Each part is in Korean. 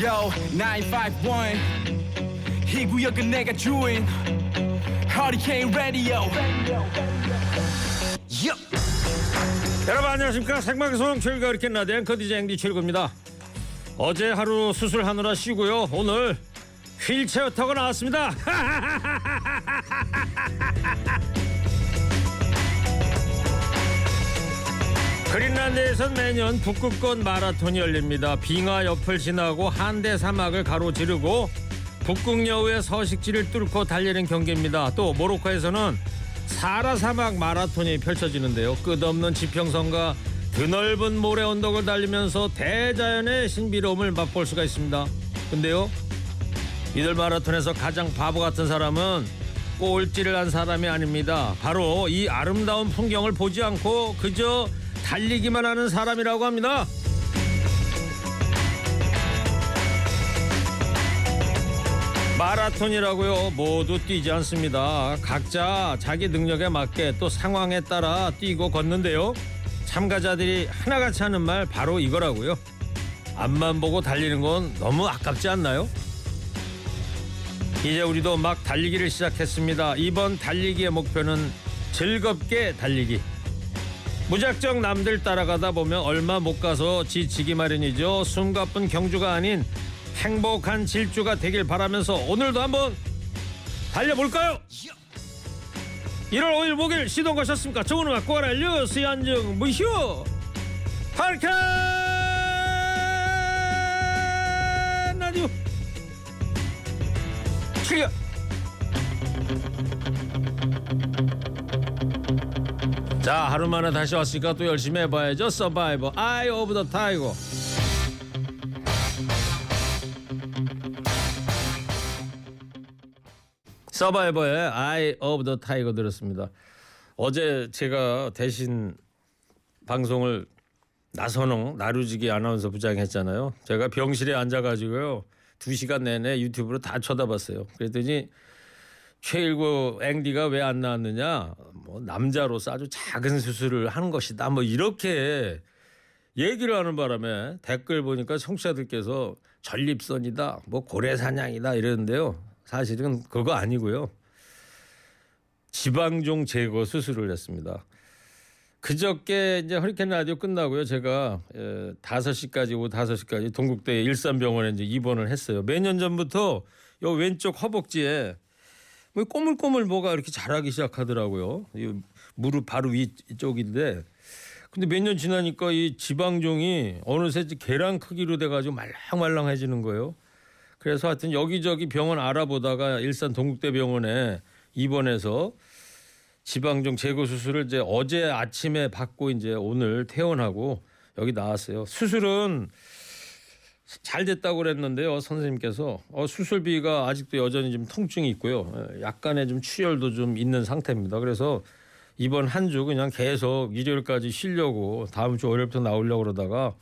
Yo 951 이 구역은 내가 주인. Hurricane Radio. 여러분 안녕하십니까? 생방송 출가 이렇게 나대 앵커 DJ 앵디 출구입니다. 어제 하루 수술하느라 쉬고요. 오늘 휠체어 타고 나왔습니다 그린란드에선 매년 북극권 마라톤이 열립니다 빙하 옆을 지나고 한대 사막을 가로지르고 북극 여우의 서식지를 뚫고 달리는 경기입니다 또 모로코에서는 사라 사막 마라톤이 펼쳐지는데요. 끝없는 지평선과 드넓은 모래 언덕을 달리면서 대자연의 신비로움을 맛볼 수가 있습니다. 근데요, 이들 마라톤에서 가장 바보 같은 사람은 꼴찌를 한 사람이 아닙니다. 바로 이 아름다운 풍경을 보지 않고 그저 달리기만 하는 사람이라고 합니다. 마라톤이라고요. 모두 뛰지 않습니다. 각자 자기 능력에 맞게 또 상황에 따라 뛰고 걷는데요. 참가자들이 하나같이 하는 말 바로 이거라고요. 앞만 보고 달리는 건 너무 아깝지 않나요? 이제 우리도 막 달리기를 시작했습니다. 이번 달리기의 목표는 즐겁게 달리기 무작정 남들 따라가다 보면 얼마 못 가서 지치기 마련이죠. 숨가쁜 경주가 아닌 행복한 질주가 되길 바라면서 오늘도 한번 달려볼까요? 1월 5일 목요일 시동 거셨습니까? 좋은 음악 꼬라 뉴스 안정 무휴 파리칸 라디오. 출격 자 하루 만에 다시 왔으니까 또 열심히 해봐야죠 서바이버 아이 오브 더 타이거 서바이버의 아이 오브 더 타이거 들었습니다. 어제 제가 대신 방송을 나선홍 나루지기 아나운서 부장 했잖아요. 제가 병실에 앉아가지고요 두 시간 내내 유튜브로 다 쳐다봤어요. 그랬더니 최일구 앵디가 왜 안 나왔느냐? 뭐 남자로서 아주 작은 수술을 하는 것이다. 뭐 이렇게 얘기를 하는 바람에 댓글 보니까 청취자들께서 전립선이다, 뭐 고래사냥이다 이러는데요. 사실은 그거 아니고요. 지방종 제거 수술을 했습니다. 그저께 이제 허리케인 라디오 끝나고요. 제가 에, 5시까지 오후 5시까지 동국대 일산병원에 이제 입원을 했어요. 몇 년 전부터 요 왼쪽 허벅지에 뭐 꼬물꼬물 뭐가 이렇게 자라기 시작하더라고요. 이 무릎 바로 위쪽인데 근데 몇 년 지나니까 이 지방종이 어느새 계란 크기로 돼가지고 말랑말랑해지는 거예요. 그래서 하여튼 여기저기 병원 알아보다가 일산 동국대병원에 입원해서 지방종 제거 수술을 이제 어제 아침에 받고 이제 오늘 퇴원하고 여기 나왔어요. 수술은 잘 됐다고 그랬는데요. 선생님께서 어, 수술비가 아직도 여전히 좀 통증이 있고요. 예, 약간의 좀 출혈도 좀 있는 상태입니다. 그래서 이번 한 주 그냥 계속 일요일까지 쉬려고 다음 주 월요일부터 나오려고 그러다가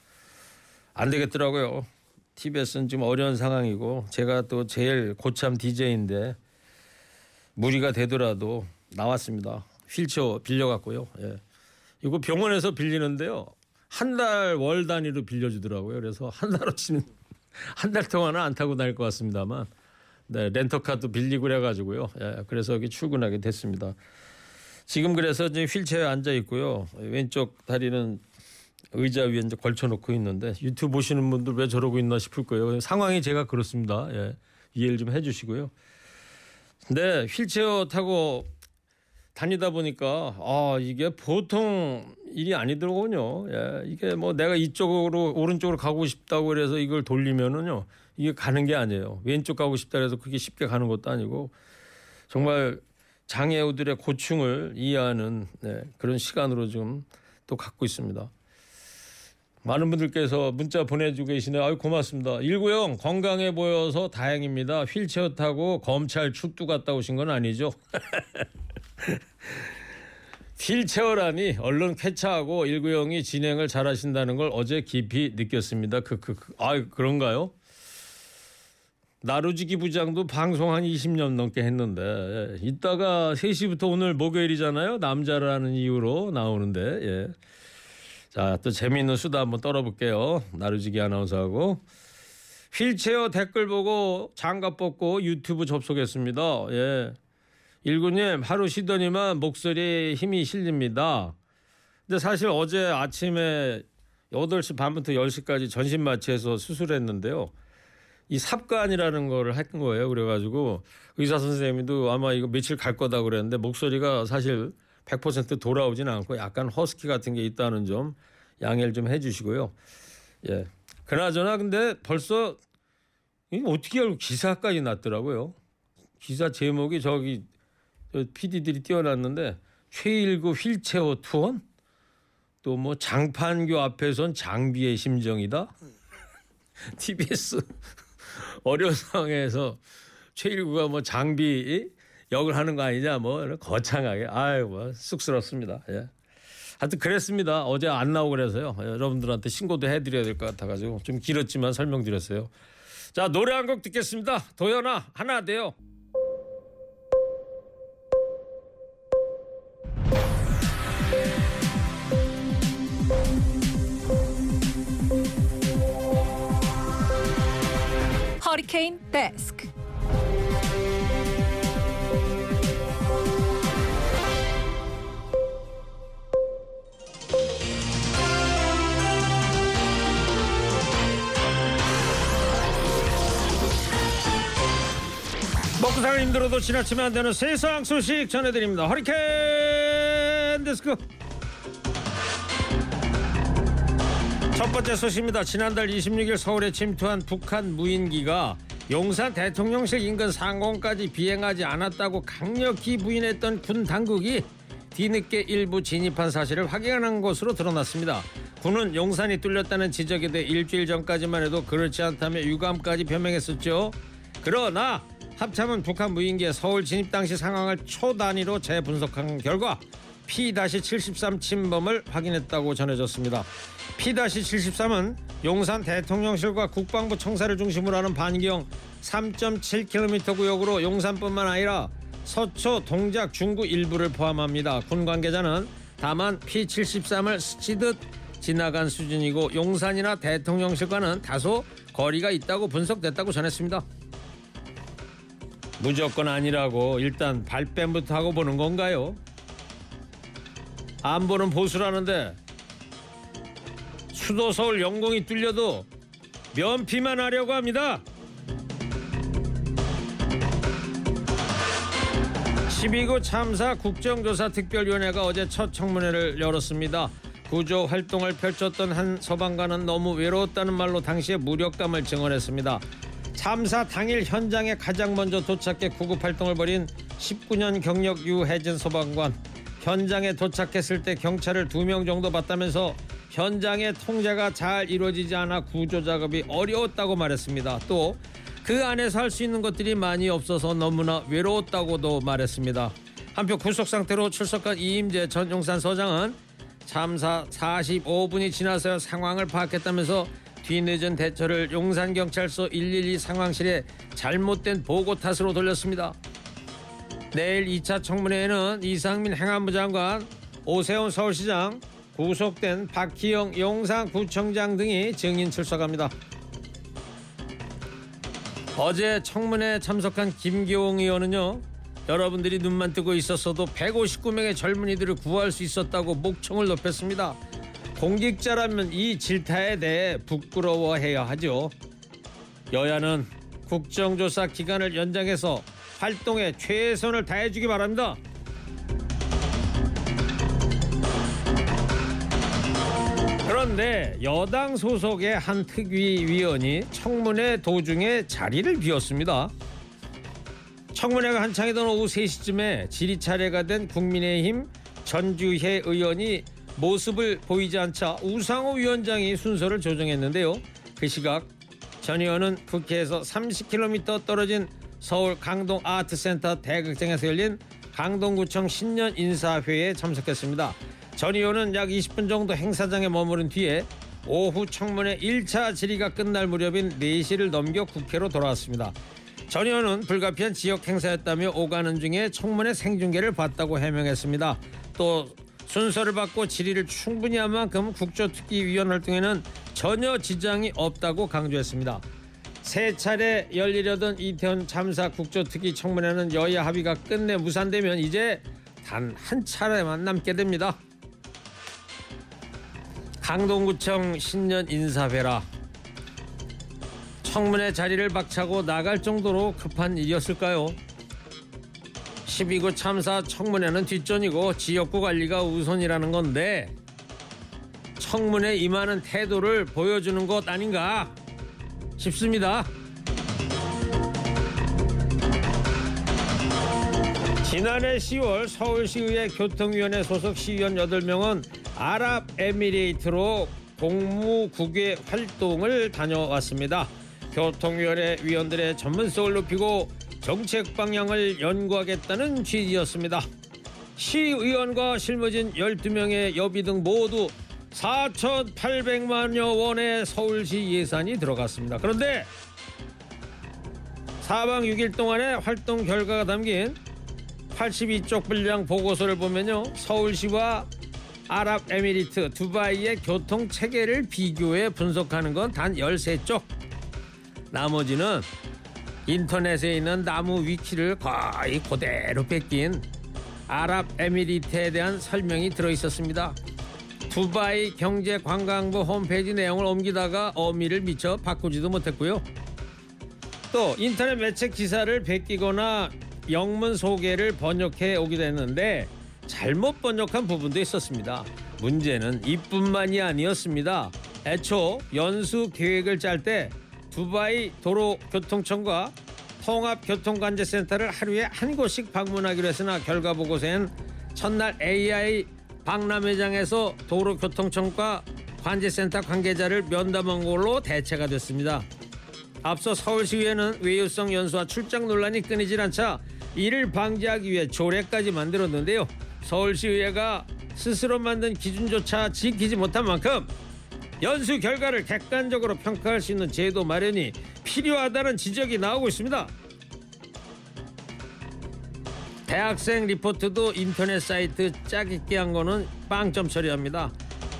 안 되겠더라고요. TBS는 지금 어려운 상황이고 제가 또 제일 고참 DJ인데 무리가 되더라도 나왔습니다. 휠체어 빌려갔고요. 예. 이거 병원에서 빌리는데요. 한 달 월 단위로 빌려주더라고요. 그래서 한 달어 치면 한달 동안은 안 타고 다닐 것 같습니다만 네, 렌터카도 빌리고 그래가지고요. 예, 그래서 여기 출근하게 됐습니다. 지금 그래서 지금 휠체어에 앉아 있고요. 왼쪽 다리는 의자 위에 이제 걸쳐놓고 있는데 유튜브 보시는 분들 왜 저러고 있나 싶을 거예요. 상황이 제가 그렇습니다. 예, 이해를 좀 해주시고요. 근데 휠체어 타고 다니다 보니까 아 이게 보통 일이 아니더군요. 예, 이게 뭐 내가 이쪽으로 오른쪽으로 가고 싶다고 그래서 이걸 돌리면은요 이게 가는 게 아니에요. 왼쪽 가고 싶다 해서 그게 쉽게 가는 것도 아니고 정말 장애우들의 고충을 이해하는 네, 그런 시간으로 좀또 갖고 있습니다. 많은 분들께서 문자 보내주고 계시네요. 아유 고맙습니다. 일구형 건강해 보여서 다행입니다. 휠체어 타고 검찰 출두 갔다 오신 건 아니죠? 휠체어라니 얼른 쾌차하고 일구형이 진행을 잘하신다는 걸 어제 깊이 느꼈습니다. 그, 그, 그, 아 그런가요? 나루지기 부장도 방송 한 20년 넘게 했는데 예. 이따가 3시부터 오늘 목요일이잖아요. 남자라는 이유로 나오는데 예. 자, 또 재미있는 수다 한번 떨어볼게요. 나루지기 아나운서하고 휠체어 댓글 보고 장갑 벗고 유튜브 접속했습니다. 예. 일구님 하루 쉬더니만 목소리에 힘이 실립니다. 근데 사실 어제 아침에 8시 반부터 10시까지 전신 마취해서 수술했는데요. 이 삽관이라는 거를 한 거예요. 그래가지고 의사 선생님도 아마 이거 며칠 갈 거다 그랬는데 목소리가 사실 100% 돌아오진 않고 약간 허스키 같은 게 있다는 점 양해를 좀 해주시고요. 예. 그나저나 근데 벌써 이 어떻게 알고 기사까지 났더라고요. 기사 제목이 저기 저 PD들이 띄워놨는데 최일구 휠체어 투혼 또뭐 장판교 앞에선 장비의 심정이다. TBS 어려운 상황에서 최일구가 뭐 장비 역을 하는 거 아니냐 뭐 거창하게 아유 뭐 쑥스럽습니다. 예. 하여튼 그랬습니다. 어제 안 나오고 그래서요. 여러분들한테 신고도 해드려야 될 것 같아가지고 좀 길었지만 설명드렸어요. 자 노래 한 곡 듣겠습니다. 도연아 하나 돼요. 허리케인 데스크. 먹고 살기 힘들어도 지나치면 안 되는 세상 소식 전해드립니다. 허리케인 데스크. 첫 번째 소식입니다. 지난달 26일 서울에 침투한 북한 무인기가 용산 대통령실 인근 상공까지 비행하지 않았다고 강력히 부인했던 군 당국이 뒤늦게 일부 진입한 사실을 확인한 것으로 드러났습니다. 군은 용산이 뚫렸다는 지적에 대해 일주일 전까지만 해도 그렇지 않다며 유감까지 표명했었죠. 그러나 합참은 북한 무인기의 서울 진입 당시 상황을 초단위로 재분석한 결과 P-73 침범을 확인했다고 전해졌습니다. P-73은 용산 대통령실과 국방부 청사를 중심으로 하는 반경 3.7km 구역으로 용산뿐만 아니라 서초, 동작, 중구 일부를 포함합니다. 군 관계자는 다만 P-73을 스치듯 지나간 수준이고 용산이나 대통령실과는 다소 거리가 있다고 분석됐다고 전했습니다. 무조건 아니라고 일단 발뺌부터 하고 보는 건가요? 안보는 보수라는데 수도 서울 영공이 뚫려도 면피만 하려고 합니다. 12구 참사 국정조사 특별위원회가 어제 첫 청문회를 열었습니다. 구조 활동을 펼쳤던 한 서방관은 너무 외로웠다는 말로 당시의 무력감을 증언했습니다. 참사 당일 현장에 가장 먼저 도착해 구급 활동을 벌인 19년 경력 유해진 소방관 현장에 도착했을 때 경찰을 두 명 정도 봤다면서 현장의 통제가 잘 이루어지지 않아 구조 작업이 어려웠다고 말했습니다. 또 그 안에서 할 수 있는 것들이 많이 없어서 너무나 외로웠다고도 말했습니다. 한편 구속 상태로 출석한 이임재 전 용산 서장은 참사 45분이 지나서 상황을 파악했다면서 뒤늦은 대처를 용산경찰서 112 상황실에 잘못된 보고 탓으로 돌렸습니다. 내일 2차 청문회에는 이상민 행안부 장관, 오세훈 서울시장, 구속된 박희영 용산구청장 등이 증인 출석합니다. 어제 청문회에 참석한 김기홍 의원은요. 여러분들이 눈만 뜨고 있었어도 159명의 젊은이들을 구할 수 있었다고 목청을 높였습니다. 공직자라면 이 질타에 대해 부끄러워해야 하죠. 여야는 국정조사 기간을 연장해서 활동에 최선을 다해주기 바랍니다. 그런데 여당 소속의 한 특위위원이 청문회 도중에 자리를 비웠습니다. 청문회가 한창이던 오후 3시쯤에 질의 차례가 된 국민의힘 전주혜 의원이 모습을 보이지 않자 우상호 위원장이 순서를 조정했는데요. 그 시각 전 의원은 국회에서 30km 떨어진 서울 강동 아트센터 대극장에서 열린 강동구청 신년 인사회에 참석했습니다. 전 의원은 약 20분 정도 행사장에 머무른 뒤에 오후 청문회 1차 질의가 끝날 무렵인 4시를 넘겨 국회로 돌아왔습니다. 전 의원은 불가피한 지역 행사였다며 오가는 중에 청문회 생중계를 봤다고 해명했습니다. 또 순서를 받고 질의를 충분히 한 만큼 국조특위위원 활동에는 전혀 지장이 없다고 강조했습니다. 세 차례 열리려던 이태원 참사 국조특위 청문회는 여야 합의가 끝내 무산되면 이제 단 한 차례만 남게 됩니다. 강동구청 신년 인사회라 청문회 자리를 박차고 나갈 정도로 급한 일이었을까요? 12구 참사 청문회는 뒷전이고 지역구 관리가 우선이라는 건데 청문회 임하는 태도를 보여주는 것 아닌가 싶습니다. 지난해 10월 서울시의회 교통위원회 소속 시의원 8명은 아랍에미레이트로 공무국외 활동을 다녀왔습니다. 교통위원회 위원들의 전문성을 높이고 정책 방향을 연구하겠다는 취지였습니다. 시의원과 실무진 12명의 여비 등 모두 4,800만여 원의 서울시 예산이 들어갔습니다. 그런데 4박 6일 동안의 활동 결과가 담긴 82쪽 분량 보고서를 보면요. 서울시와 아랍에미리트 두바이의 교통 체계를 비교해 분석하는 건 단 13쪽. 나머지는 인터넷에 있는 나무 위키를 거의 그대로 뺏긴 아랍에미리트에 대한 설명이 들어 있었습니다. 두바이 경제관광부 홈페이지 내용을 옮기다가 어미를 미처 바꾸지도 못했고요. 또 인터넷 매체 기사를 베끼거나 영문 소개를 번역해 오기도 했는데 잘못 번역한 부분도 있었습니다. 문제는 이뿐만이 아니었습니다. 애초 연수 계획을 짤 때 두바이 도로교통청과 통합교통관제센터를 하루에 한 곳씩 방문하기로 했으나 결과 보고서엔 첫날 AI 박람회장에서 도로교통청과 관제센터 관계자를 면담한 걸로 대체가 됐습니다. 앞서 서울시의회는 외유성 연수와 출장 논란이 끊이질 않자 이를 방지하기 위해 조례까지 만들었는데요. 서울시의회가 스스로 만든 기준조차 지키지 못한 만큼 연수 결과를 객관적으로 평가할 수 있는 제도 마련이 필요하다는 지적이 나오고 있습니다. 대학생 리포트도 인터넷 사이트 짜깁기 한 거는 빵점 처리합니다.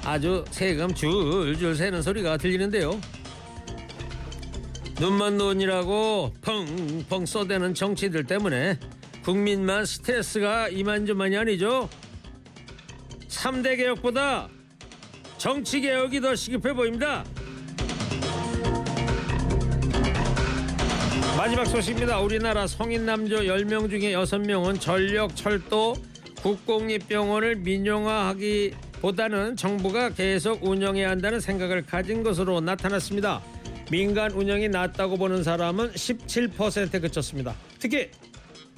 아주 세금 줄줄 새는 소리가 들리는데요. 눈만 논이라고 펑펑 쏘대는 정치들 때문에 국민만 스트레스가 이만저만이 아니죠. 3대 개혁보다 정치 개혁이 더 시급해 보입니다. 마지막 소식입니다. 우리나라 성인 남녀 10명 중에 6명은 전력, 철도, 국공립병원을 민영화하기보다는 정부가 계속 운영해야 한다는 생각을 가진 것으로 나타났습니다. 민간 운영이 낫다고 보는 사람은 17%에 그쳤습니다. 특히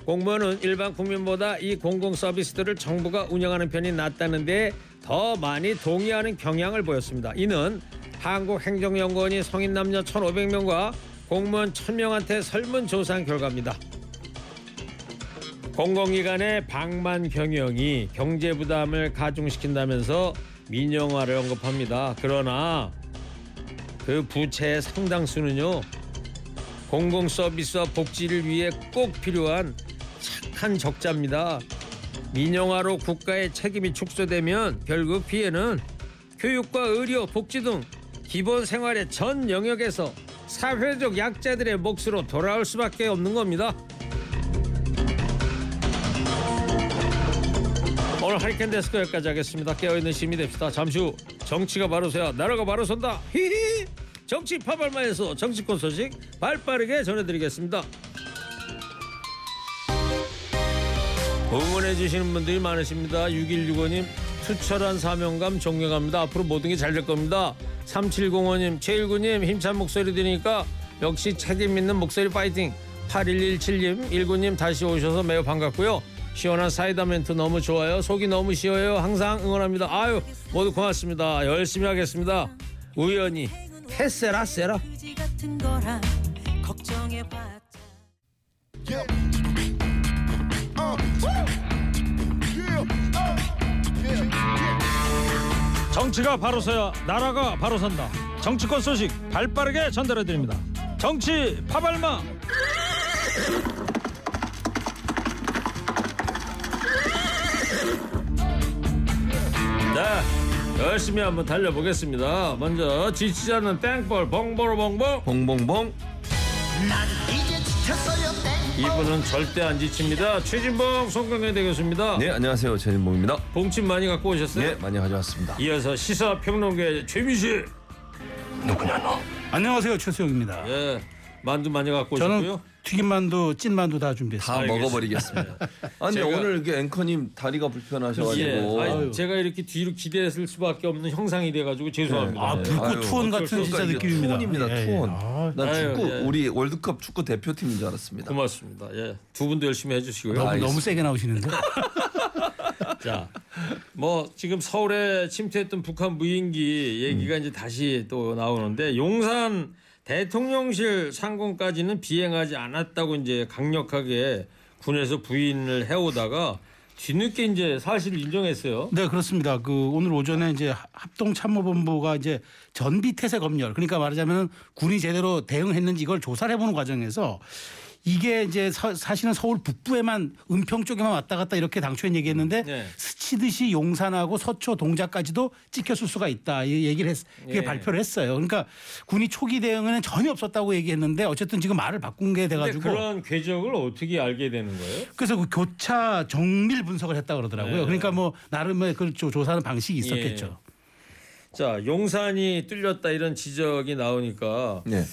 공무원은 일반 국민보다 이 공공 서비스들을 정부가 운영하는 편이 낫다는데 더 많이 동의하는 경향을 보였습니다. 이는 한국행정연구원이 성인 남녀 1,500명과 공무원 1,000명한테 설문조사한 결과입니다. 공공기관의 방만 경영이 경제 부담을 가중시킨다면서 민영화를 언급합니다. 그러나 그 부채의 상당수는요 공공 서비스와 복지를 위해 꼭 필요한 착한 적자입니다. 민영화로 국가의 책임이 축소되면 결국 피해는 교육과 의료, 복지 등 기본 생활의 전 영역에서 사회적 약자들의 몫으로 돌아올 수밖에 없는 겁니다. 오늘 하리켄 데스크 여기까지 하겠습니다. 깨어있는 시민이 됩시다. 잠시 후 정치가 바로 서야 나라가 바로 선다. 히히 정치 파발마에서 정치권 소식 발빠르게 전해드리겠습니다. 응원해 주시는 분들이 많으십니다. 6165님 투철한 사명감 존경합니다. 앞으로 모든 게 잘 될 겁니다. 3705님 최일구님 힘찬 목소리 들으니까 역시 책임 있는 목소리 파이팅 8117님 19님 다시 오셔서 매우 반갑고요. 시원한 사이다 멘트 너무 좋아요. 속이 너무 시어요. 항상 응원합니다. 아유 모두 고맙습니다. 열심히 하겠습니다. 우연히 캐세라 세라. Yeah. 정치가 바로 서야 나라가 바로 선다. 정치권 소식 발빠르게 전달해 드립니다. 정치 파발마. 네, 열심히 한번 달려보겠습니다. 먼저 지치지 않는 땡볼 봉보로 봉봉 봉봉봉 이 분은 절대 안 지칩니다. 최진봉 송강대 교수입니다. 네 안녕하세요 최진봉입니다. 봉침 많이 갖고 오셨어요? 네 많이 가져왔습니다. 이어서 시사 평론계 최민 씨. 누구냐 너? 안녕하세요 최수영입니다. 예, 만두 많이 갖고 저는 오셨고요. 튀김만두, 찐만두 다 준비했어요. 다 알겠습니다. 먹어버리겠습니다. 아 근데 제가- 오늘 이렇게 앵커님 다리가 불편하셔가지고 예, 아니. 제가 이렇게 뒤로 기대했을 수밖에 없는 형상이 돼가지고 죄송합니다. 아 예. 불꽃 아유, 투혼 어쩔 같은 수 진짜 이게 느낌입니다. 투혼입니다 예, 예. 투혼. 아, 난 아유, 축구 예. 우리 월드컵 축구 대표팀인 줄 알았습니다. 고맙습니다. 예, 두 분도 열심히 해주시고요. 너무 알겠습니다. 너무 세게 나오시는데. 자, 뭐 지금 서울에 침투했던 북한 무인기 얘기가 음. 이제 다시 또 나오는데 용산 대통령실 상공까지는 비행하지 않았다고 이제 강력하게 군에서 부인을 해오다가 뒤늦게 이제 사실을 인정했어요. 네 그렇습니다. 그 오늘 오전에 이제 합동 참모본부가 이제 전비 태세 검열 그러니까 말하자면 군이 제대로 대응했는지 이걸 조사를 해보는 과정에서 이게 이제 서- 사실은 서울 북부에만 은평 쪽에만 왔다 갔다 이렇게 당초엔 얘기했는데 네. 스치듯이 용산하고 서초 동작까지도 찍혔을 수가 있다 이 얘기를 했, 이게 예. 발표를 했어요. 그러니까 군이 초기 대응에는 전혀 없었다고 얘기했는데 어쨌든 지금 말을 바꾼 게 돼가지고 그런 궤적을 어떻게 알게 되는 거예요? 그래서 그 교차 정밀 분석을 했다 그러더라고요. 네. 그러니까 뭐 나름의 그 조- 조사하는 방식이 예. 있었겠죠. 자, 용산이 뚫렸다 이런 지적이 나오니까 네.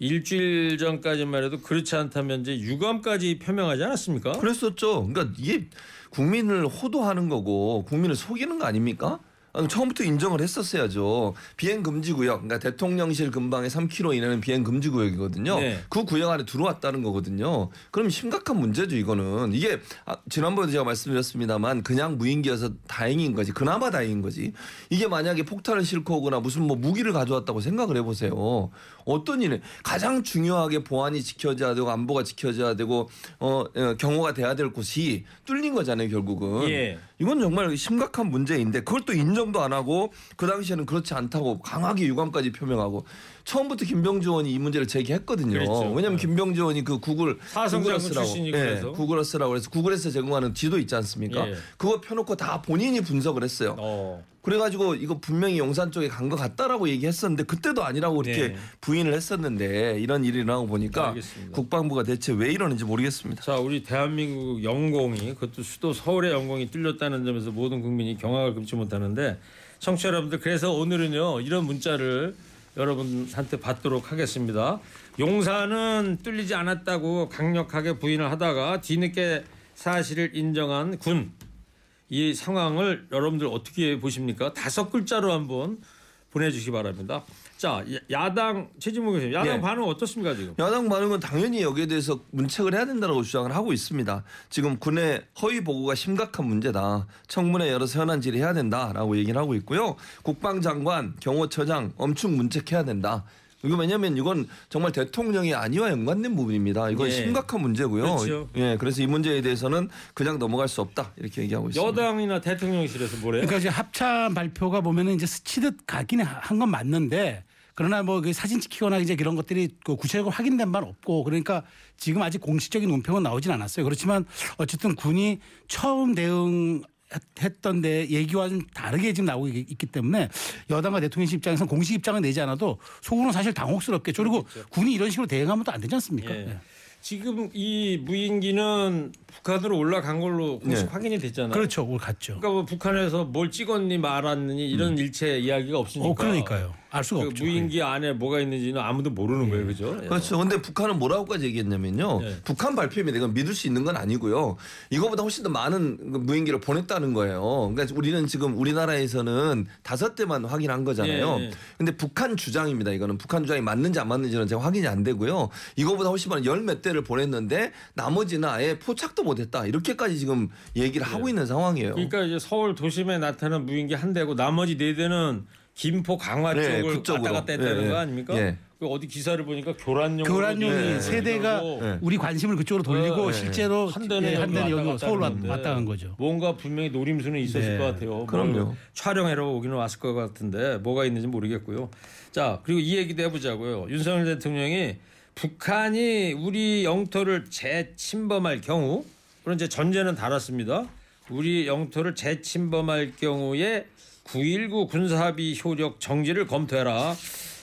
일주일 전까지만 해도 그렇지 않다면 이제 유감까지 표명하지 않았습니까? 그랬었죠. 그러니까 이게 국민을 호도하는 거고 국민을 속이는 거 아닙니까? 아니, 처음부터 인정을 했었어야죠. 비행 금지 구역, 그러니까 대통령실 근방에 3km 이내는 비행 금지 구역이거든요. 네. 그 구역 안에 들어왔다는 거거든요. 그럼 심각한 문제죠, 이거는. 이게 아, 지난번에 제가 말씀드렸습니다만 그냥 무인기여서 다행인 거지. 그나마 다행인 거지. 이게 만약에 폭탄을 싣고 오거나 무슨 뭐 무기를 가져왔다고 생각을 해 보세요. 어떤 일에 가장 중요하게 보안이 지켜져야 되고 안보가 지켜져야 되고 어, 어, 경호가 돼야 될 곳이 뚫린 거잖아요, 결국은. 예. 이건 정말 심각한 문제인데 그걸 또 인정도 안 하고 그 당시에는 그렇지 않다고 강하게 유감까지 표명하고 처음부터 김병주 의원이 이 문제를 제기했거든요. 그랬죠. 왜냐하면 네. 김병주 의원이 그 구글 구글어스라고 예. 구글어스라고 그래서 구글에서 제공하는 지도 있지 않습니까? 예. 그거 펴놓고 다 본인이 분석을 했어요. 어. 그래가지고 이거 분명히 용산 쪽에 간 것 같다라고 얘기했었는데 그때도 아니라고 이렇게 네. 부인을 했었는데 이런 일이 나고 보니까 알겠습니다. 국방부가 대체 왜 이러는지 모르겠습니다. 자, 우리 대한민국 영공이 그것도 수도 서울의 영공이 뚫렸다는 점에서 모든 국민이 경악을 금치 못하는데 청취자 여러분들 그래서 오늘은요 이런 문자를 여러분한테 받도록 하겠습니다. 용산은 뚫리지 않았다고 강력하게 부인을 하다가 뒤늦게 사실을 인정한 군. 이 상황을 여러분들 어떻게 보십니까? 다섯 글자로 한번 보내주시기 바랍니다. 자, 야- 야당 최진무 교수님, 야당 네. 반응 어떻습니까 지금? 야당 반응은 당연히 여기에 대해서 문책을 해야 된다고 주장을 하고 있습니다. 지금 군의 허위 보고가 심각한 문제다. 청문회 열어서 현안 질의해야 된다라고 얘기를 하고 있고요. 국방장관, 경호처장 엄청 문책해야 된다. 이거 왜냐하면 이건 정말 대통령의 안위와 연관된 부분입니다. 이건 예. 심각한 문제고요. 그렇죠. 예, 그래서 이 문제에 대해서는 그냥 넘어갈 수 없다 이렇게 얘기하고 있습니다. 여당이나 대통령실에서 뭐래요? 그러니까 이제 합참 발표가 보면은 이제 스치듯 가긴 한 건 맞는데 그러나 뭐 그 사진 찍히거나 이제 그런 것들이 그 구체적으로 확인된 바는 없고 그러니까 지금 아직 공식적인 논평은 나오진 않았어요. 그렇지만 어쨌든 군이 처음 대응 했던 데 얘기와 좀 다르게 지금 나오고 있- 있기 때문에 여당과 대통령실 입장에서는 공식 입장을 내지 않아도 속으로는 사실 당혹스럽겠죠. 그리고 군이 이런 식으로 대응하면 또 안 되지 않습니까? 예. 예. 지금 이 무인기는 북한으로 올라간 걸로 공식 네. 확인이 됐잖아요. 그렇죠. 오늘 갔죠. 그러니까 뭐 북한에서 뭘 찍었니 말았느니 이런 일체 이야기가 없으니까. 어, 그러니까요. 알 수가 그 없죠. 무인기 안에 뭐가 있는지는 아무도 모르는 거예요, 그죠? 예. 그렇죠. 근데 북한은 뭐라고까지 얘기했냐면요. 네. 북한 발표입니다. 이건 믿을 수 있는 건 아니고요. 이거보다 훨씬 더 많은 그 무인기를 보냈다는 거예요. 그러니까 우리는 지금 우리나라에서는 다섯 대만 확인한 거잖아요. 예, 예. 근데 북한 주장입니다. 이거는 북한 주장이 맞는지 안 맞는지는 제가 확인이 안 되고요. 이거보다 훨씬 많은 열 몇 대를 보냈는데 나머지는 아예 포착도 못했다. 이렇게까지 지금 얘기를 하고 있는 상황이에요. 그러니까 이제 서울 도심에 나타난 무인기 한 대고 나머지 네 대는 김포 강화 네, 쪽을 그쪽으로. 왔다 갔다 했다는 예, 예. 거 아닙니까? 예. 그 어디 기사를 보니까 교란용 교란용이 네. 세대가 네. 우리 관심을 그쪽으로 돌리고 네. 실제로 한 대는 예, 한 여기 대는 여기 서울 왔다 간 거죠. 뭔가 분명히 노림수는 있었을 네. 것 같아요. 그럼요. 뭐 촬영하러 오기는 왔을 것 같은데 뭐가 있는지 모르겠고요. 자 그리고 이 얘기도 해보자고요. 윤석열 대통령이 북한이 우리 영토를 재침범할 경우 그런 이제 전제는 달았습니다. 우리 영토를 재침범할 경우에 9.19 군사합의 효력 정지를 검토해라.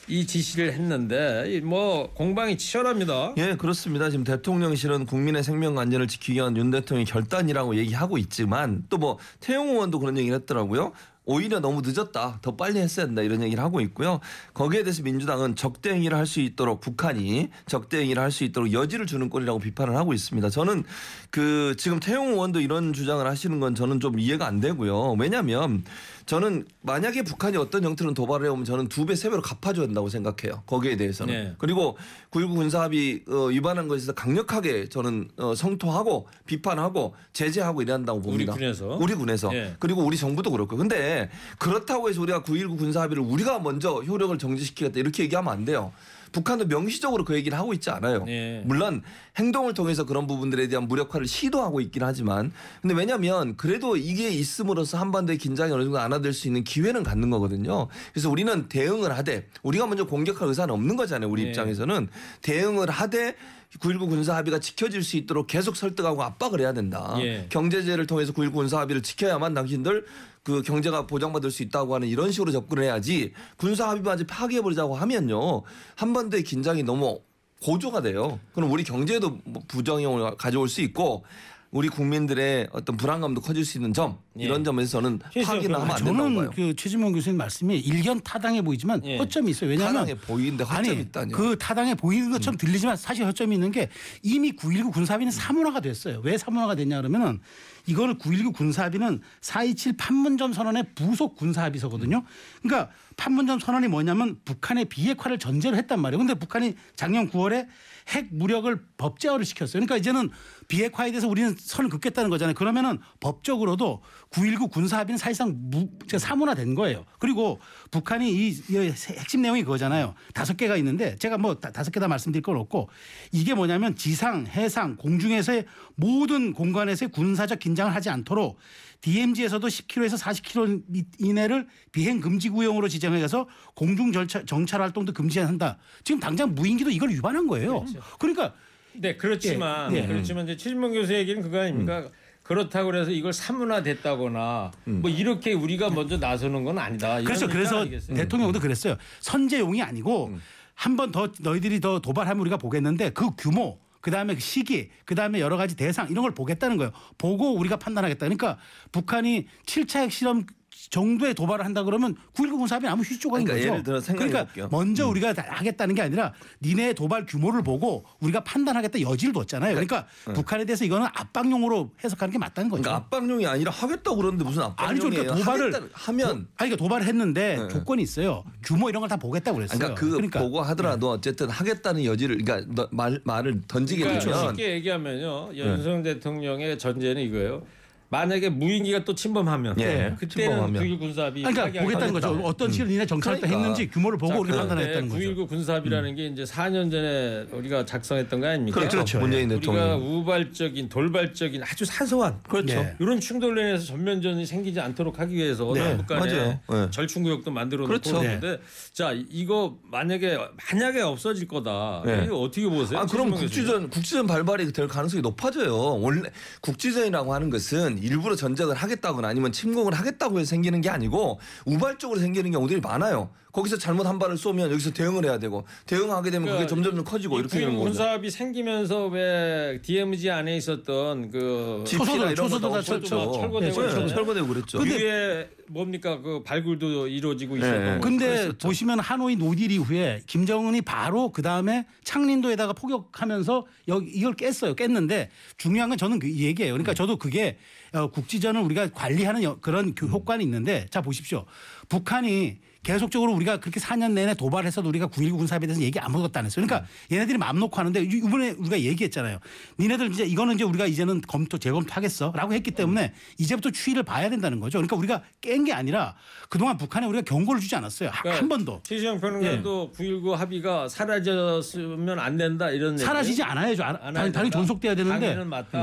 이 지시를 했는데 이뭐 공방이 치열합니다. 예, 그렇습니다. 지금 대통령실은 국민의 생명 안전을 지키기 위한 윤 대통령의 결단이라고 얘기하고 있지만 또 뭐 태용 의원도 그런 얘기를 했더라고요. 오히려 너무 늦었다. 더 빨리 했어야 된다. 이런 얘기를 하고 있고요. 거기에 대해서 민주당은 적대 행위를 할 수 있도록 북한이 적대 행위를 할 수 있도록 여지를 주는 꼴이라고 비판을 하고 있습니다. 저는 그 지금 태용 의원도 이런 주장을 하시는 건 저는 좀 이해가 안 되고요. 왜냐하면 저는 만약에 북한이 어떤 형태로 도발을 해오면 저는 두 배, 세 배로 갚아줘야 된다고 생각해요. 거기에 대해서는. 네. 그리고 9.19 군사합의 어, 위반한 것에 대해서 강력하게 저는 어, 성토하고 비판하고 제재하고 이래야 한다고 봅니다. 우리 군에서? 우리 군에서. 예. 그리고 우리 정부도 그렇고. 근데 그렇다고 해서 우리가 9.19 군사합의를 우리가 먼저 효력을 정지시키겠다 이렇게 얘기하면 안 돼요. 북한도 명시적으로 그 얘기를 하고 있지 않아요. 예. 물론 행동을 통해서 그런 부분들에 대한 무력화를 시도하고 있긴 하지만 근데 왜냐하면 그래도 이게 있음으로써 한반도의 긴장이 어느 정도 안아될 수 있는 기회는 갖는 거거든요. 그래서 우리는 대응을 하되 우리가 먼저 공격할 의사는 없는 거잖아요. 우리 예. 입장에서는 대응을 하되 9.19 군사 합의가 지켜질 수 있도록 계속 설득하고 압박을 해야 된다. 예. 경제제를 통해서 9.19 군사 합의를 지켜야만 당신들 그 경제가 보장받을 수 있다고 하는 이런 식으로 접근을 해야지 군사 합의만 파기해버리자고 하면요. 한반도의 긴장이 너무 고조가 돼요. 그럼 우리 경제에도 뭐 부정형을 가져올 수 있고 우리 국민들의 어떤 불안감도 커질 수 있는 점 이런 예. 점에서 저는 실제로 파기는 하면 안 된다고 저는 봐요. 그 최진봉 교수님 말씀이 일견 타당해 보이지만 예. 허점이 있어요. 왜냐하면 타당해 보이는데 허점이. 음. 그 타당해 보이는 것처럼 들리지만 사실 허점이 있는 게 이미 9.19 군사합의는 사문화가 됐어요. 왜 사문화가 됐냐 그러면은 이거는 9.19 군사합의는 4.27 판문점 선언의 부속 군사합의서거든요. 그러니까 판문점 선언이 뭐냐면 북한의 비핵화를 전제로 했단 말이에요. 근데 북한이 작년 9월에 핵 무력을 법제화를 시켰어요. 그러니까 이제는 비핵화에 대해서 우리는 선을 긋겠다는 거잖아요. 그러면은 법적으로도 9.19 군사합의는 사실상 무, 사문화된 거예요. 그리고 북한이 이, 이 핵심 내용이 그거잖아요. 다섯 개가 있는데 제가 뭐 다- 다섯 개 다 말씀드릴 건 없고 이게 뭐냐면 지상, 해상, 공중에서의 모든 공간에서의 군사적 긴장을 하지 않도록 DMZ에서도 10km에서 40km 이내를 비행 금지 구역으로 지정해서 공중 절차, 정찰 활동도 금지한다. 지금 당장 무인기도 이걸 위반한 거예요. 그러니까 네, 그렇지만 예, 예. 그렇지만 이제 최진봉 교수 얘기는 그거 아닙니까? 음. 그렇다고 그래서 이걸 사문화됐다거나 뭐 이렇게 우리가 먼저 나서는 건 아니다. 그렇죠. 그래서 아니겠어요? 대통령도 그랬어요. 선제용이 아니고 한번 더 너희들이 더 도발하면 우리가 보겠는데 그 규모 그다음에 그 시기, 그다음에 여러 가지 대상 이런 걸 보겠다는 거예요. 보고 우리가 판단하겠다. 그러니까 북한이 7차 핵실험 정도의 도발을 한다 그러면 9.19 군사합의는 아무 휴지 조각인 그러니까 거죠. 예를 들어 그러니까 볼게요. 먼저 음. 우리가 다 하겠다는 게 아니라 니네 도발 규모를 보고 우리가 판단하겠다 여지를 뒀잖아요. 그러니까 북한에 대해서 이거는 압박용으로 해석하는 게 맞다는 거죠. 그러니까 압박용이 아니라 하겠다고 그러는데 무슨 아니죠. 압박용이에요? 그러니까 도발을 하면 아니 그러니까 도발을 했는데 네. 조건이 있어요. 규모 이런 걸 다 보겠다고 그랬어요. 그러니까 그 보고 하더라도 어쨌든 하겠다는 여지를 그러니까 너- 말 말을 던지게 그러니까 되면 쉽게 얘기하면요. 윤석열 대통령의 전제는 이거예요. 만약에 무인기가 또 침범하면 예, 그때는 침범하면. 9.19 군사합의 그러니까 파기하겠다. 보겠다는 거죠. 어떤 식으로 니네 정찰도 그러니까. 했는지 규모를 보고 우리가 판단했다는 거죠. 9.19 군사합의라는 게 이제 4년 전에 우리가 작성했던 거 아닙니까? 그렇죠. 문재인 우리가 대통령. 우발적인 돌발적인 아주 사소한 그렇죠. 네. 이런 충돌로 인해서 전면전이 생기지 않도록 하기 위해서 네, 남북 간에 맞아요. 네. 절충구역도 만들어 놓고 그렇죠. 그러는데 자 이거 만약에 만약에 없어질 거다 네. 이거 어떻게 보세요? 아 그럼 최진봉 교수님? 국지전 국지전 발발이 될 가능성이 높아져요. 원래 국지전이라고 하는 것은 일부러 전쟁을 하겠다거나 아니면 침공을 하겠다고 해서 생기는 게 아니고 우발적으로 생기는 경우들이 많아요. 거기서 잘못 한 발을 쏘면 여기서 대응을 해야 되고 대응하게 되면 그게 그러니까 점점 커지고 이 이렇게 되는 9.19 거죠. 군사합의 생기면서 왜 DMZ 안에 있었던 그 초소도 거다 다. 철- 철거되고 네. 철거되고 그랬죠. 위에 뭡니까 그 발굴도 이루어지고 있었던 네. 거. 근데 그랬었죠. 보시면 하노이 노딜 이후에 김정은이 바로 그 다음에 창린도에다가 포격하면서 여기 이걸 깼어요. 깼는데 중요한 건 저는 그 얘기예요. 그러니까 저도 그게 어, 국지전을 우리가 관리하는 여- 그런 교- 효과는 있는데 자 보십시오. 북한이 계속적으로 우리가 그렇게 4년 내내 도발해서도 우리가 9.19 군사합의에 대해서 얘기 아무것도 안 했어요. 그러니까 얘네들이 마음 놓고 하는데 이- 이번에 우리가 얘기했잖아요. 니네들 이제 이거는 이제 우리가 이제는 검토 재검토하겠어 라고 했기 때문에 이제부터 추이를 봐야 된다는 거죠. 그러니까 우리가 깬 게 아니라 그동안 북한에 우리가 경고를 주지 않았어요. 한- 그러니까 한 번도. 최시영 평론가도 9.19 합의가 사라졌으면 안 된다 이런 사라지지? 않아야죠. 안- 안 해야 당연히, 당연히? 존속돼야 되는데.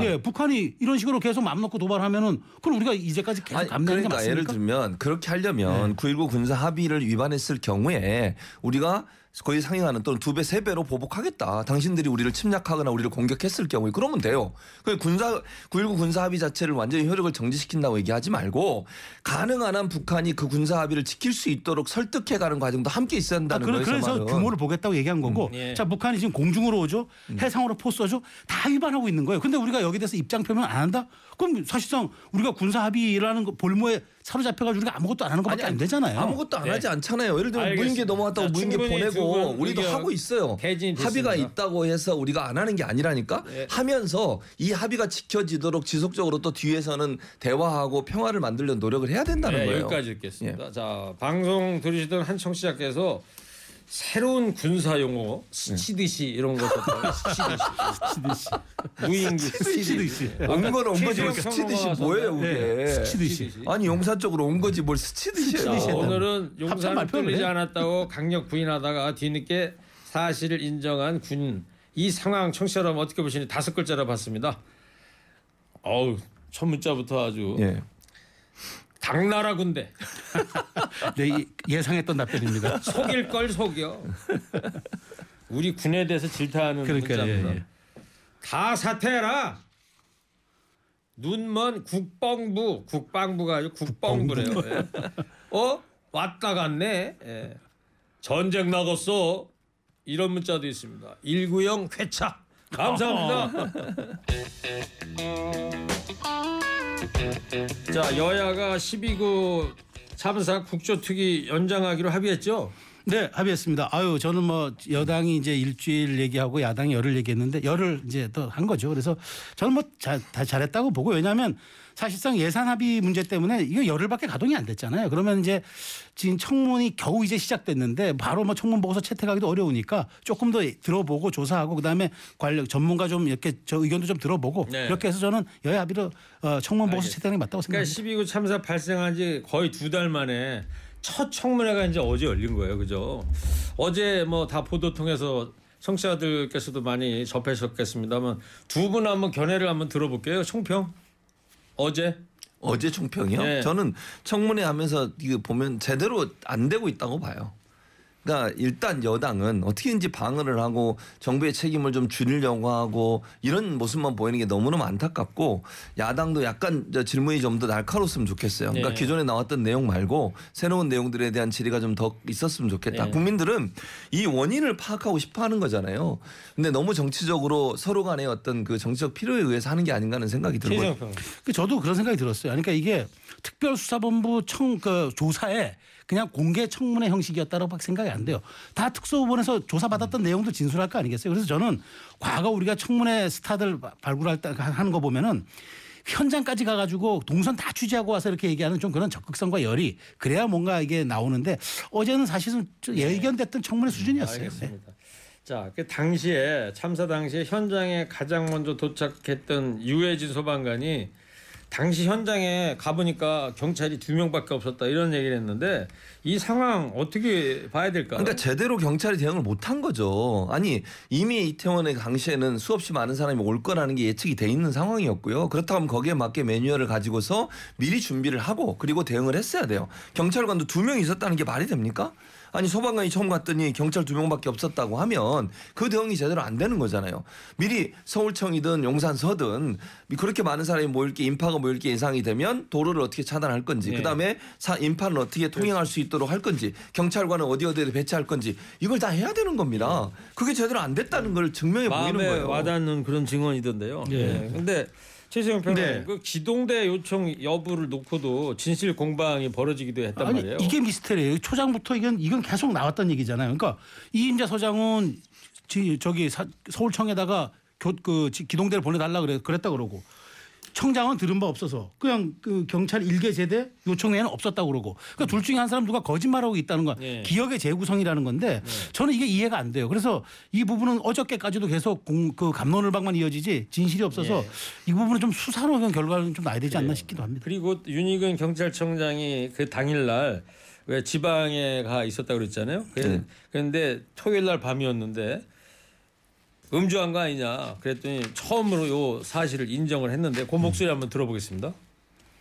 예, 북한이 이런 식으로 계속 마음 놓고 도발하면은 그럼 우리가 이제까지 계속 감내하는 게 그러니까 맞습니까? 네. 예를 들면 그렇게 하려면 9.19 군사 합의를 위반했을 경우에 우리가 거의 상행하는 또는 두 배, 세 배로 보복하겠다. 당신들이 우리를 침략하거나 우리를 공격했을 경우에 그러면 돼요. 그 군사 9.19 군사 합의 자체를 완전히 효력을 정지시킨다고 얘기하지 말고 가능한 한 북한이 그 군사 합의를 지킬 수 있도록 설득해 가는 과정도 함께 있어야 아, 한다는 그래, 거예요. 제 그래서 말은. 규모를 보겠다고 얘기한 거고 예. 자 북한이 지금 공중으로 오죠 해상으로 포 쏘죠 다 위반하고 있는 거예요 근데 우리가 여기 대해서 입장 표명 안 한다 그럼 사실상 우리가 군사 합의라는 거 볼모에 사로잡혀가지고 우리가 아무것도 안 하는 것밖에 안 되잖아요 아무것도 안 네. 하지 않잖아요. 예를 들면 알겠습니다. 무인기 넘어갔다고 자, 무인기 충분히 두 보내고 분 우리도 하고 있어요. 합의가. 있다고 해서 우리가 안 하는 게 아니라니까 네. 하면서 이 합의가 지켜지도록 지속적으로 또 뒤에서는 대화하고 평화를 만들려는 노력을 해야 된다는 네, 거예요. 예. 여기까지 듣겠습니다. 자, 방송 들으시던 한 청취자께서 새로운 군사 용어 스치듯이 이런 거 썼다고 스치듯이 무인기 스치듯이 온 거는 온 거지 뭘 스치듯이 뭐예요. 그게. 스치듯이. 아니 용사 쪽으로 온 거지 뭘 스치듯이에요. 자, 오늘은 뚫리지 해. 않았다고 강력 부인하다가 뒤늦게 사실을 인정한 군. 이 상황 청취자 여러분 어떻게 보시니 다섯 글자로 봤습니다. 어우 첫 문자부터 아주 예. 당나라 군대 네, 이- 예상했던 답변입니다 속일 걸 속여. 우리 군에 대해서 질타하는 그러니까요, 문자입니다. 예, 예. 다 사퇴해라. 눈먼 국방부 국방부가 아니고 국방부래요. 예. 어 왔다 갔네. 예. 전쟁 나갔어. 이런 문자도 있습니다. 190 회차. 감사합니다. 자 여야가 12구 참사 국조특위 연장하기로 합의했죠. 네, 합의했습니다. 아유, 저는 뭐 여당이 이제 일주일 얘기하고 야당이 열흘 얘기했는데 열흘 이제 더 한 거죠. 그래서 저는 뭐 다 잘했다고 보고 왜냐하면 사실상 예산 합의 문제 때문에 이거 열흘밖에 가동이 안 됐잖아요. 그러면 이제 지금 청문이 겨우 이제 시작됐는데 바로 뭐 청문 보고서 채택하기도 어려우니까 조금 더 들어보고 조사하고 그다음에 관련 전문가 좀 이렇게 저 의견도 좀 들어보고 네. 이렇게 해서 저는 여야 합의로 어, 청문 보고서 알겠습니다. 채택이 맞다고 그러니까 생각합니다. 12구 참사 발생한 지 거의 두 달 만에 첫 청문회가 이제 어제 열린 거예요. 그죠? 어제 뭐 다 보도 통해서 청취자들께서도 많이 접하셨겠습니다만 두 분 한번 견해를 한번 들어볼게요. 총평. 어제 어제 총평이요? 예. 저는 청문회 하면서 이거 보면 제대로 안 되고 있다고 봐요. 그러니까 일단 여당은 어떻게든지 방어를 하고 정부의 책임을 좀 줄이려고 하고 이런 모습만 보이는 게 너무너무 안타깝고 야당도 약간 저 질문이 좀 더 날카로웠으면 좋겠어요. 그러니까 네. 기존에 나왔던 내용 말고 새로운 내용들에 대한 질의가 좀 더 있었으면 좋겠다. 네. 국민들은 이 원인을 파악하고 싶어 하는 거잖아요. 근데 너무 정치적으로 서로 간의 어떤 그 정치적 필요에 의해서 하는 게 아닌가 하는 생각이 들고요. 그 저도 그런 생각이 들었어요. 그러니까 이게 특별수사본부 청 그 조사에 그냥 공개 청문회 형식이었다고 생각이 안 돼요. 다 특수부분에서 조사받았던 내용도 진술할 거 아니겠어요. 그래서 저는 과거 우리가 청문회 스타들 발굴할 때 하는 거 보면은 현장까지 가가지고 동선 다 취재하고 와서 이렇게 얘기하는 좀 그런 적극성과 열이 그래야 뭔가 이게 나오는데 어제는 사실은 좀 예견됐던 청문회 수준이었어요. 네. 알겠습니다. 자, 그 당시에 참사 당시에 현장에 가장 먼저 도착했던 유해진 소방관이 당시 현장에 가보니까 경찰이 두 명밖에 없었다 이런 얘기를 했는데 이 상황 어떻게 봐야 될까? 그러니까 제대로 경찰이 대응을 못한 거죠. 아니 이미 이태원의 당시에는 수없이 많은 사람이 올 거라는 게 예측이 돼 있는 상황이었고요. 그렇다면 거기에 맞게 매뉴얼을 가지고서 미리 준비를 하고 그리고 대응을 했어야 돼요. 경찰관도 두 명 있었다는 게 말이 됩니까? 아니 소방관이 처음 갔더니 경찰 두 명밖에 없었다고 하면 그 대응이 제대로 안 되는 거잖아요. 미리 서울청이든 용산서든 그렇게 많은 사람이 모일 게 인파가 모일 게 예상이 되면 도로를 어떻게 차단할 건지 네. 그다음에 사, 인파는 어떻게 통행할 수 있도록 할 건지 경찰관은 어디 어디에 배치할 건지 이걸 다 해야 되는 겁니다. 그게 제대로 안 됐다는 걸 증명해 보이는 마음에 거예요. 와닿는 그런 증언이던데요. 예. 예. 근데 최재형 평론 네. 그 기동대 요청 여부를 놓고도 진실 공방이 벌어지기도 했단 아니 말이에요. 이게 미스테리예요. 초장부터 이건 이건 계속 나왔던 얘기잖아요. 그러니까 이인자 서장은 지- 저기 사- 서울청에다가 교, 그 지- 기동대를 보내달라 그래 그랬다 그러고 청장은 들은 바 없어서 그냥 그 경찰 일개 제대 요청에는 없었다고 그러고 그러니까 둘 중에 한 사람 누가 거짓말하고 있다는 건 예. 기억의 재구성이라는 건데 저는 이게 이해가 안 돼요. 그래서 이 부분은 어저께까지도 계속 공, 그 감론을박만 이어지지 진실이 없어서 예. 이 부분은 좀 수사로 한 결과는 좀 나야 되지 않나 싶기도 합니다. 그리고 윤희근 경찰청장이 그 당일날 왜 지방에 가 있었다고 그랬잖아요. 그- 네. 그런데 토요일 날 밤이었는데 음주한 거 아니냐 그랬더니 처음으로 요 사실을 인정을 했는데 그 목소리 한번 들어보겠습니다.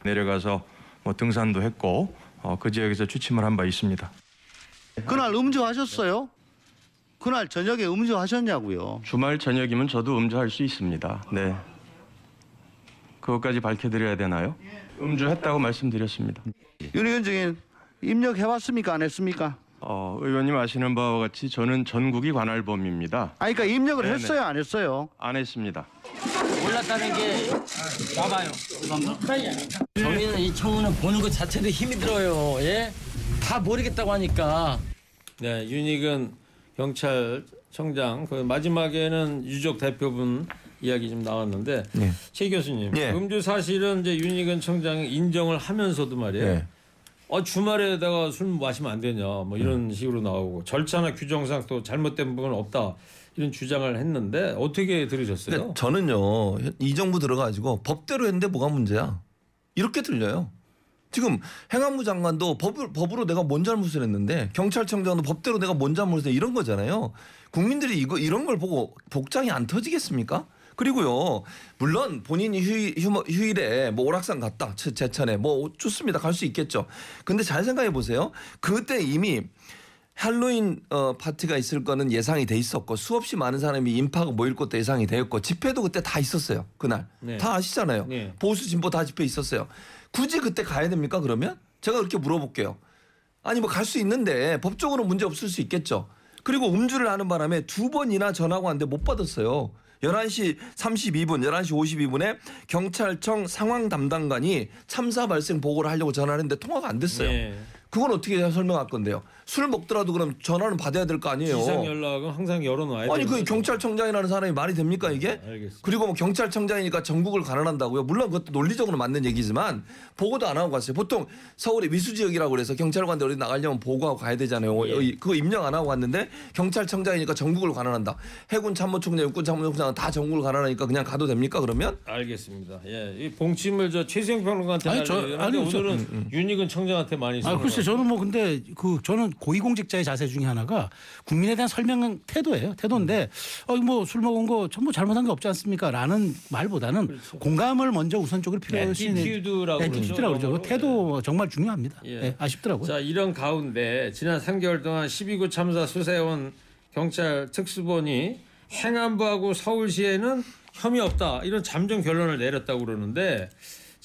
내려가서 뭐 등산도 했고 어, 그 지역에서 취침을 한 바 있습니다. 그날 음주하셨어요? 그날 저녁에 음주하셨냐고요. 주말 저녁이면 저도 음주할 수 있습니다. 네. 그것까지 밝혀드려야 되나요? 음주했다고 말씀드렸습니다. 윤 의원 증인 입력해봤습니까? 안 했습니까? 어, 의원님 아시는 바와 같이 저는 전국이 관할범입니다. 아니 그러니까 입력을 네네. 했어요? 안 했어요? 안 했습니다. 몰랐다는 게 와봐요. 저희는 이 청문회 보는 것 자체도 힘이 들어요. 예? 다 모르겠다고 하니까. 네, 윤익은 경찰청장 그 마지막에는 유족 대표분 이야기 좀 나왔는데 네. 최 교수님 예. 음주 사실은 이제 윤익은 청장이 인정을 하면서도 말이에요. 예. 어 주말에다가 술 마시면 안 되냐 뭐 이런 음. 식으로 나오고 절차나 규정상 또 잘못된 부분은 없다 이런 주장을 했는데 어떻게 들으셨어요? 근데 저는요 이 정부 들어가지고 법대로 했는데 뭐가 문제야 이렇게 들려요. 지금 행안부 장관도 법, 법으로 내가 뭔 잘못을 했는데 경찰청장도 법대로 내가 뭔 잘못을 했 이런 거잖아요. 국민들이 이거 이런 걸 보고 복장이 안 터지겠습니까? 그리고요 물론 본인이 휴일, 휴, 휴일에 뭐 오락산 갔다 제- 제천에 뭐 좋습니다. 갈 수 있겠죠. 근데 잘 생각해 보세요. 그때 이미 할로윈 어, 파티가 있을 거는 예상이 돼 있었고 수없이 많은 사람이 인파가 모일 것도 예상이 되었고 집회도 그때 다 있었어요. 그날. 네. 다 아시잖아요. 네. 보수 진보 다 집회 있었어요. 굳이 그때 가야 됩니까 그러면? 제가 그렇게 물어볼게요. 아니 뭐 갈 수 있는데 법적으로 문제 없을 수 있겠죠. 그리고 음주를 하는 바람에 두 번이나 전화가 왔는데 못 받았어요 11시 32분, 11시 52분에 경찰청 상황 담당관이 참사 발생 보고를 하려고 전화를 했는데 통화가 안 됐어요. 네. 그건 어떻게 설명할 건데요? 술 먹더라도 그럼 전화는 받아야 될 거 아니에요. 지상 연락은 항상 열어놔야 아니 그. 경찰청장이라는 사람이 말이 됩니까 이게? 알겠습니다. 그리고 뭐 경찰청장이니까 전국을 가난한다고요. 물론 그것도 논리적으로 맞는 얘기지만 보고도 안 하고 갔어요. 보통 서울의 위수 지역이라고 그래서 경찰관들 어디 나가려면 보고하고 가야 되잖아요. 예. 이- 그거 입력 안 하고 갔는데 경찰청장이니까 전국을 관할한다. 해군 참모총장, 육군 참모총장은 다 전국을 관할하니까 그냥 가도 됩니까 그러면? 알겠습니다. 예, 이 봉침을 저 최수영 평론가한테 아니, 저- 아니, 저- 오늘은 윤희근 청장한테 많이 아, 글쎄 저는 뭐 근데 그 저는 고위공직자의 자세 중에 하나가 국민에 대한 설명 태도예요. 태도인데 어, 뭐 술 먹은 거 전부 잘못한 게 없지 않습니까?라는 말보다는 공감을 먼저 우선적으로 필요시 attitude라고 그러죠. attitude라고 그러죠. 그 영어로. 태도 정말 중요합니다. 예. 예, 아쉽더라고요. 자 이런 가운데 지난 3개월 동안 12구 참사 수사해온 경찰 특수본이 행안부하고 서울시에는 혐의 없다 이런 잠정 결론을 내렸다고 그러는데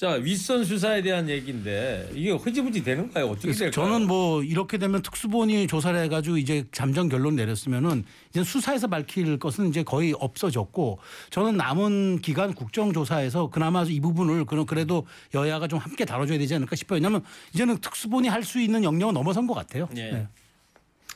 자 윗선 수사에 대한 얘기인데 이게 흐지부지 되는가요? 어떻게 그래서 될까요? 저는 뭐 이렇게 되면 특수본이 조사를 해가지고 이제 잠정 결론 내렸으면은 이제 수사에서 밝힐 것은 이제 거의 없어졌고 저는 남은 기간 국정조사에서 그나마 이 부분을 그런 그래도 여야가 좀 함께 다뤄줘야 되지 않을까 싶어요. 왜냐하면 이제는 특수본이 할 수 있는 영역은 넘어선 것 같아요. 예. 네.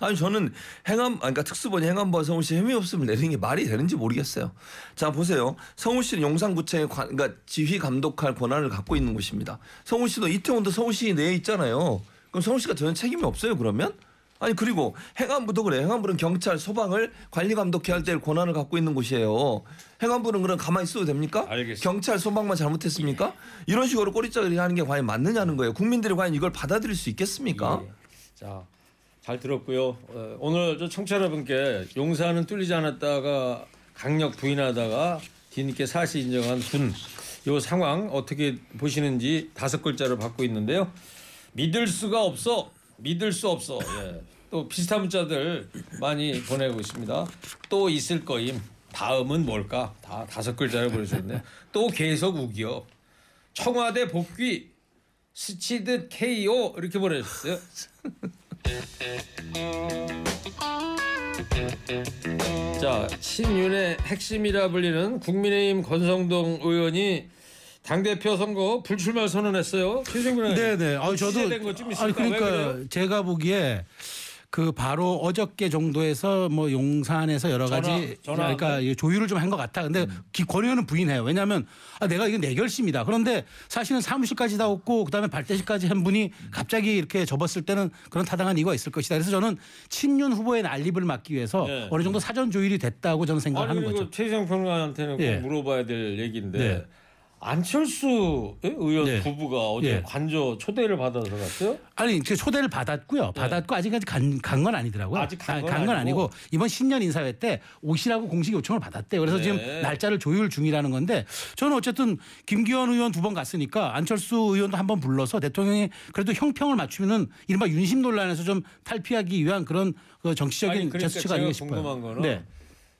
아니 저는 행안 그러니까 특수본이 행안부와 서울시 없음을 내리는 게 말이 되는지 모르겠어요. 자 보세요. 서울시는 용산구청의 관, 그러니까 지휘 감독할 권한을 갖고 있는 곳입니다. 서울시도 이태원도 서울시 내에 있잖아요. 그럼 서울시가 전혀 책임이 없어요 그러면? 아니 그리고 행안부도 그래. 행안부는 경찰, 소방을 관리 감독해야 할 때 권한을 갖고 있는 곳이에요. 행안부는 그럼 가만히 있어도 됩니까? 알겠습니다. 경찰, 소방만 잘못했습니까? 이런 식으로 꼬리자리 하는 게 과연 맞느냐는 거예요. 국민들이 과연 이걸 받아들일 수 있겠습니까? 예. 자, 잘 들었고요. 어, 오늘 저 청취자 여러분께 용산은 뚫리지 않았다가 강력 부인하다가 뒤늦게 사실 인정한 군. 요 상황 어떻게 보시는지 다섯 글자를 받고 있는데요. 믿을 수가 없어. 믿을 수 없어. 예. 또 비슷한 문자들 많이 보내고 있습니다. 또 있을 거임. 다음은 뭘까? 다 다섯 글자를 보내주셨네요. 또 계속 우기요. 청와대 복귀 스치듯 KO 이렇게 보내주셨어요. 자 친윤의 핵심이라 불리는 국민의힘 권성동 의원이 당 대표 선거 불출마 선언했어요. 최승민 네네. 아 저도 된거좀 있을까? 아니 왜 그러니까? 제가 보기에 그 바로 어저께 정도에서 뭐 용산에서 여러 가지 전화- 음. 그러니까 이 조율을 좀 한 것 같아. 근데 기- 권 의원은 부인해요. 왜냐하면 아, 내가 이건 내 결심이다. 그런데 사실은 사무실까지 다 없고 그다음에 발대식까지 한 분이 갑자기 이렇게 접었을 때는 그런 타당한 이유가 있을 것이다. 그래서 저는 친윤 후보의 난립을 막기 위해서 네. 어느 정도 사전 조율이 됐다고 저는 생각하는 거죠. 최성 평론가한테는 꼭 예. 물어봐야 될 얘기인데 네. 안철수 의원 네. 부부가 어제 예. 관저 초대를 받아서 갔어요? 아니 그 초대를 받았고요. 받았고 아직까지 간 건 아니더라고요. 네. 아직 간건간건 아니고. 아니고 이번 신년 인사회 때 오시라고 공식 요청을 받았대요. 그래서 네. 지금 날짜를 조율 중이라는 건데 저는 어쨌든 김기현 의원 두 번 갔으니까 안철수 의원도 한 번 불러서 대통령이 그래도 형평을 맞추면은 이른바 윤심 논란에서 좀 탈피하기 위한 그런 그 정치적인 아니, 그러니까 제스처가 아닌가 싶어요. 궁금한 거는 네.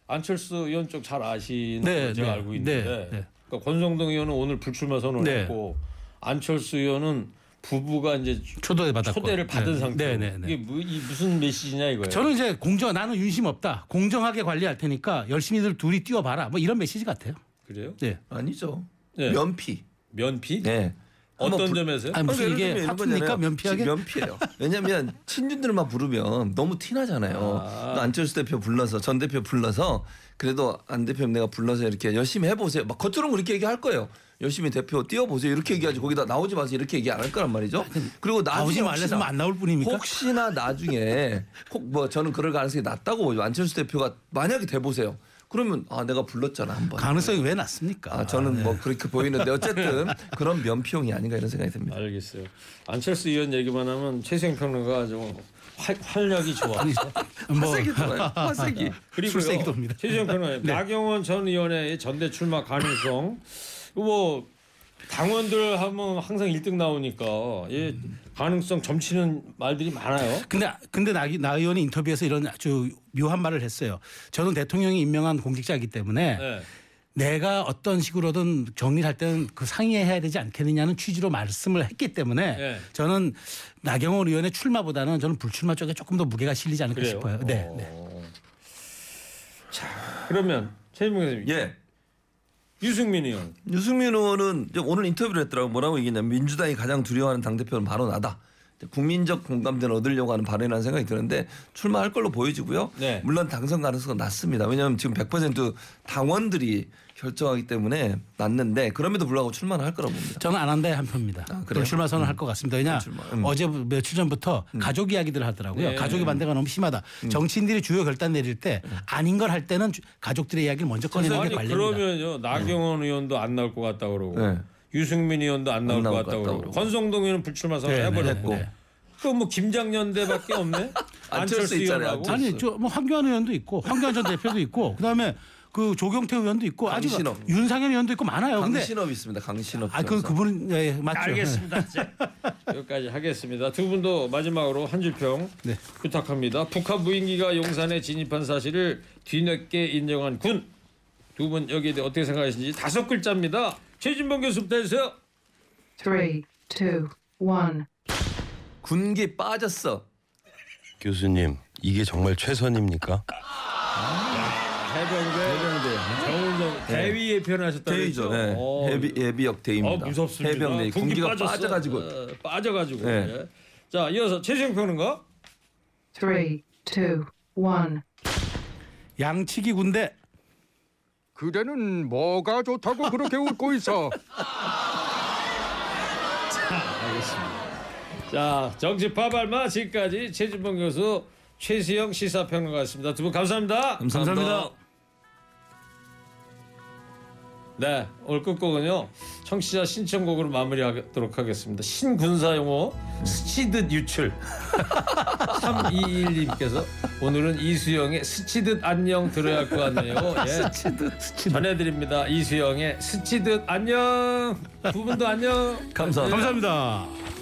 안철수 의원 쪽 잘 아시는 네, 걸 제가 네, 알고 있는데 네, 네. 그러니까 권성동 의원은 오늘 불출마 선언을 네. 했고 안철수 의원은 부부가 이제 초대 받았고. 초대를 받은 네. 상태. 네, 네, 네. 이게 무, 이 무슨 메시지냐 이거예요. 저는 이제 공정 나는 윤심 없다. 공정하게 관리할 테니까 열심히들 둘이 뛰어봐라. 뭐 이런 메시지 같아요. 그래요? 네. 아니죠. 네. 면피. 면피? 네. 어떤 한번 불- 점에서요? 아니 무슨 이게? 거잖아요. 면피하게? 면피예요. 왜냐하면 친윤들만 부르면 너무 티나잖아요. 아. 또 안철수 대표 불러서 전 대표 불러서 그래도 안 대표 내가 불러서 이렇게 열심히 해보세요. 막 겉으로는 그렇게 얘기할 거예요. 열심히 대표 뛰어보세요. 이렇게 얘기하지 거기다 나오지 마세요. 이렇게 얘기 안 할 거란 말이죠. 그리고 나중에 나오지 말래서 혹시나- 안 나올 뿐입니까? 혹시나 나중에 혹 뭐 저는 그럴 가능성이 낮다고 보죠. 안철수 대표가 만약에 돼 보세요. 그러면 아 내가 불렀잖아 한번. 가능성이 왜 낮습니까? 아 저는 뭐 그렇게 보이는데 어쨌든 그런 면피용이 아닌가 이런 생각이 듭니다. 알겠어요. 안철수 의원 얘기만 하면 최생 평론가 좀 활, 활력이 좋아. 뭐 화색이 좋아요. 화색이. 그리고. 최재형 평론가 네. 나경원 전 의원의 전대 출마 가능성 뭐 당원들 하면 항상 1등 나오니까 예 가능성 점치는 말들이 많아요. 근데 근데 나, 나 의원이 인터뷰에서 이런 아주 묘한 말을 했어요. 저는 대통령이 임명한 공직자이기 때문에 네. 내가 어떤 식으로든 정리를 할 때는 그 상의해야 되지 않겠느냐는 취지로 말씀을 했기 때문에 네. 저는 나경원 의원의 출마보다는 저는 불출마 쪽에 조금 더 무게가 실리지 않을까 그래요? 싶어요. 네. 어. 네. 그러면 최진봉 교수님 예. 유승민 의원 유승민 의원은 오늘 인터뷰를 했더라고 뭐라고 얘기했냐면 민주당이 가장 두려워하는 당 대표는 바로 나다. 국민적 공감대를 얻으려고 하는 발언이라는 생각이 드는데 출마할 걸로 보여지고요. 네. 물론 당선 가능성은 낮습니다. 왜냐하면 지금 100% 당원들이 결정하기 때문에 낮는데 그럼에도 불구하고 출마는 할 거라고 봅니다. 저는 안 한다에 한 표입니다. 그래요? 불출마 선언 할것 같습니다. 왜냐 음. 어제 며칠 전부터 가족 이야기들을 하더라고요. 네. 가족의 반대가 너무 심하다. 음. 정치인들이 주요 결단 내릴 때 아닌 걸 할 때는 주- 가족들의 이야기를 먼저 꺼내는 게 관례입니다. 그러면요 나경원 의원도 안 나올 것 같다 그러고 네. 유승민 의원도 안 나올 안것 나올 같다 것 그러고 같다고 권성동 의원은 불출마 선언 네, 네, 해버렸고 네, 네. 또뭐 김장연대밖에 없네 안철수 있잖아요. 의원하고 아니 저 뭐 황교안 의원도 있고 황교안 전 대표도 있고 그다음에 그 조경태 의원도 있고 아직 강신업. 윤상현 의원도 있고 많아요. 근데 강신업 있습니다. 강신업. 아 그 변호사. 그분은 예, 맞죠. 알겠습니다. 이제 여기까지 하겠습니다. 두 분도 마지막으로 한 줄평 네. 부탁합니다. 북한 무인기가 용산에 진입한 사실을 뒤늦게 인정한 군. 두 분 여기에 대해 어떻게 생각하시는지 다섯 글자입니다. 최진봉 교수부터 해주세요. Three, two, one. 군기 빠졌어. 교수님 이게 정말 최선입니까? 해병대, 해병대, 정은정 대위에 표현하셨다고 대위죠. 했죠? 네. 어, 해비 예비역 대입니다. 어, 무섭습니다. 해병대 군기 군기가 빠졌어. 빠져가지고 어, 빠져가지고. 네. 예. 자 이어서 최재형 평론가. Three, two, one. 양치기 군대 그대는 뭐가 좋다고 그렇게 웃고 있어? 자 정치 파 발마 지금까지 최진봉 교수 최수영 시사평론가였습니다. 두 분 감사합니다. 감사합니다. 네 오늘 끝곡은요 청취자 신청곡으로 마무리하도록 하겠습니다. 신군사 용어 스치듯 유출 321님께서 오늘은 이수영의 스치듯 안녕 들어야 할 것 같네요. 예. 스치듯 전해드립니다. 이수영의 스치듯 안녕 두 분도 안녕 감사합니다. 감사합니다.